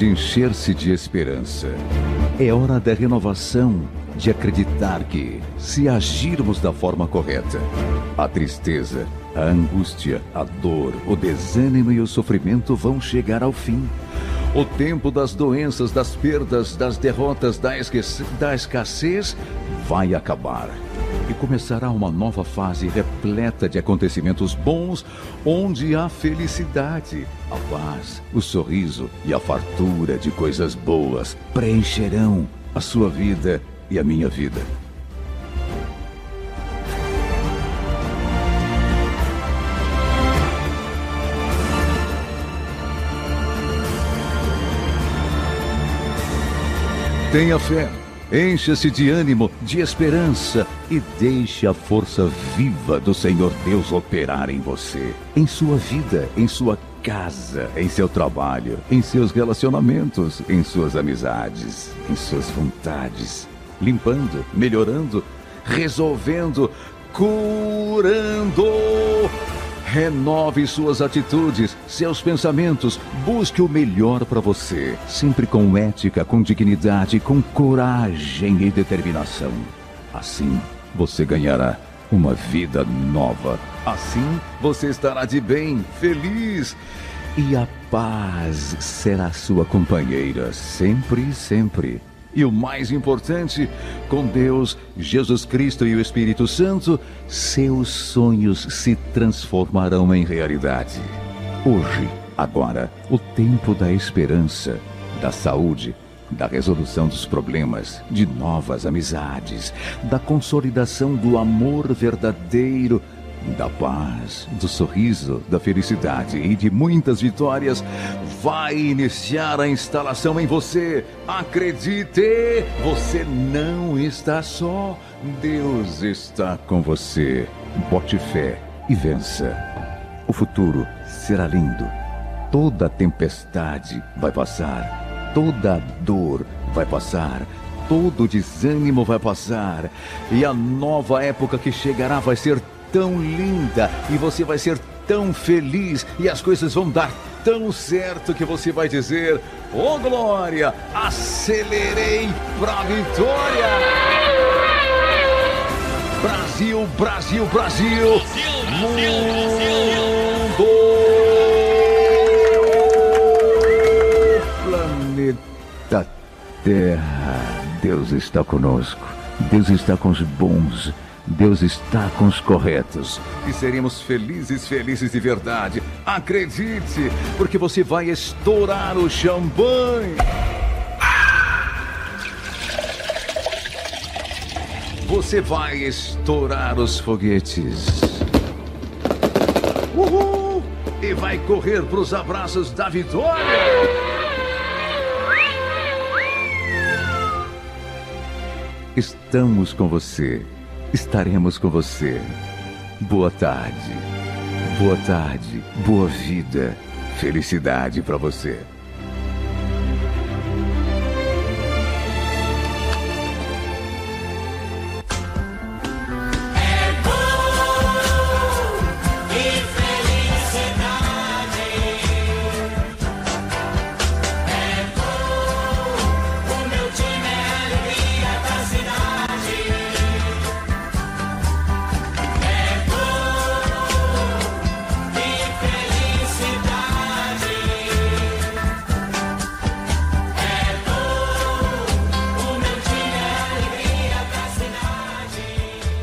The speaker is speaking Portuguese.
de encher-se de esperança. É hora da renovação, de acreditar que, se agirmos da forma correta, a tristeza, a angústia, a dor, o desânimo e o sofrimento vão chegar ao fim. O tempo das doenças, das perdas, das derrotas, da, da escassez vai acabar. Começará uma nova fase repleta de acontecimentos bons, onde a felicidade, a paz, o sorriso e a fartura de coisas boas preencherão a sua vida e a minha vida. Tenha fé, encha-se de ânimo, de esperança e deixe a força viva do Senhor Deus operar em você, em sua vida, em sua casa, em seu trabalho, em seus relacionamentos, em suas amizades, em suas vontades, limpando, melhorando, resolvendo, curando Renove suas atitudes, seus pensamentos, busque o melhor para você, sempre com ética, com dignidade, com coragem e determinação. Assim, você ganhará uma vida nova. Assim, você estará de bem, feliz e a paz será sua companheira sempre e sempre. E o mais importante, com Deus, Jesus Cristo e o Espírito Santo, seus sonhos se transformarão em realidade. Hoje, agora, o tempo da esperança, da saúde, da resolução dos problemas, de novas amizades, da consolidação do amor verdadeiro da paz, do sorriso, da felicidade e de muitas vitórias, vai iniciar a instalação em você. Acredite, você não está só. Deus está com você. Bote fé e vença. O futuro será lindo. Toda tempestade vai passar. Toda dor vai passar todo desânimo vai passar e a nova época que chegará vai ser tão linda e você vai ser tão feliz e as coisas vão dar tão certo que você vai dizer: "Ô oh, glória, acelerei pra vitória!" Brasil, Brasil, Brasil! Brasil, Mundo! Planeta Terra. Deus está conosco. Deus está com os bons. Deus está com os corretos. E seremos felizes, felizes de verdade. Acredite, porque você vai estourar o champanhe. Você vai estourar os foguetes. Uhul! E vai correr para os abraços da vitória. Estamos com você estaremos com você. Boa tarde. Boa tarde. Boa vida. Felicidade para você.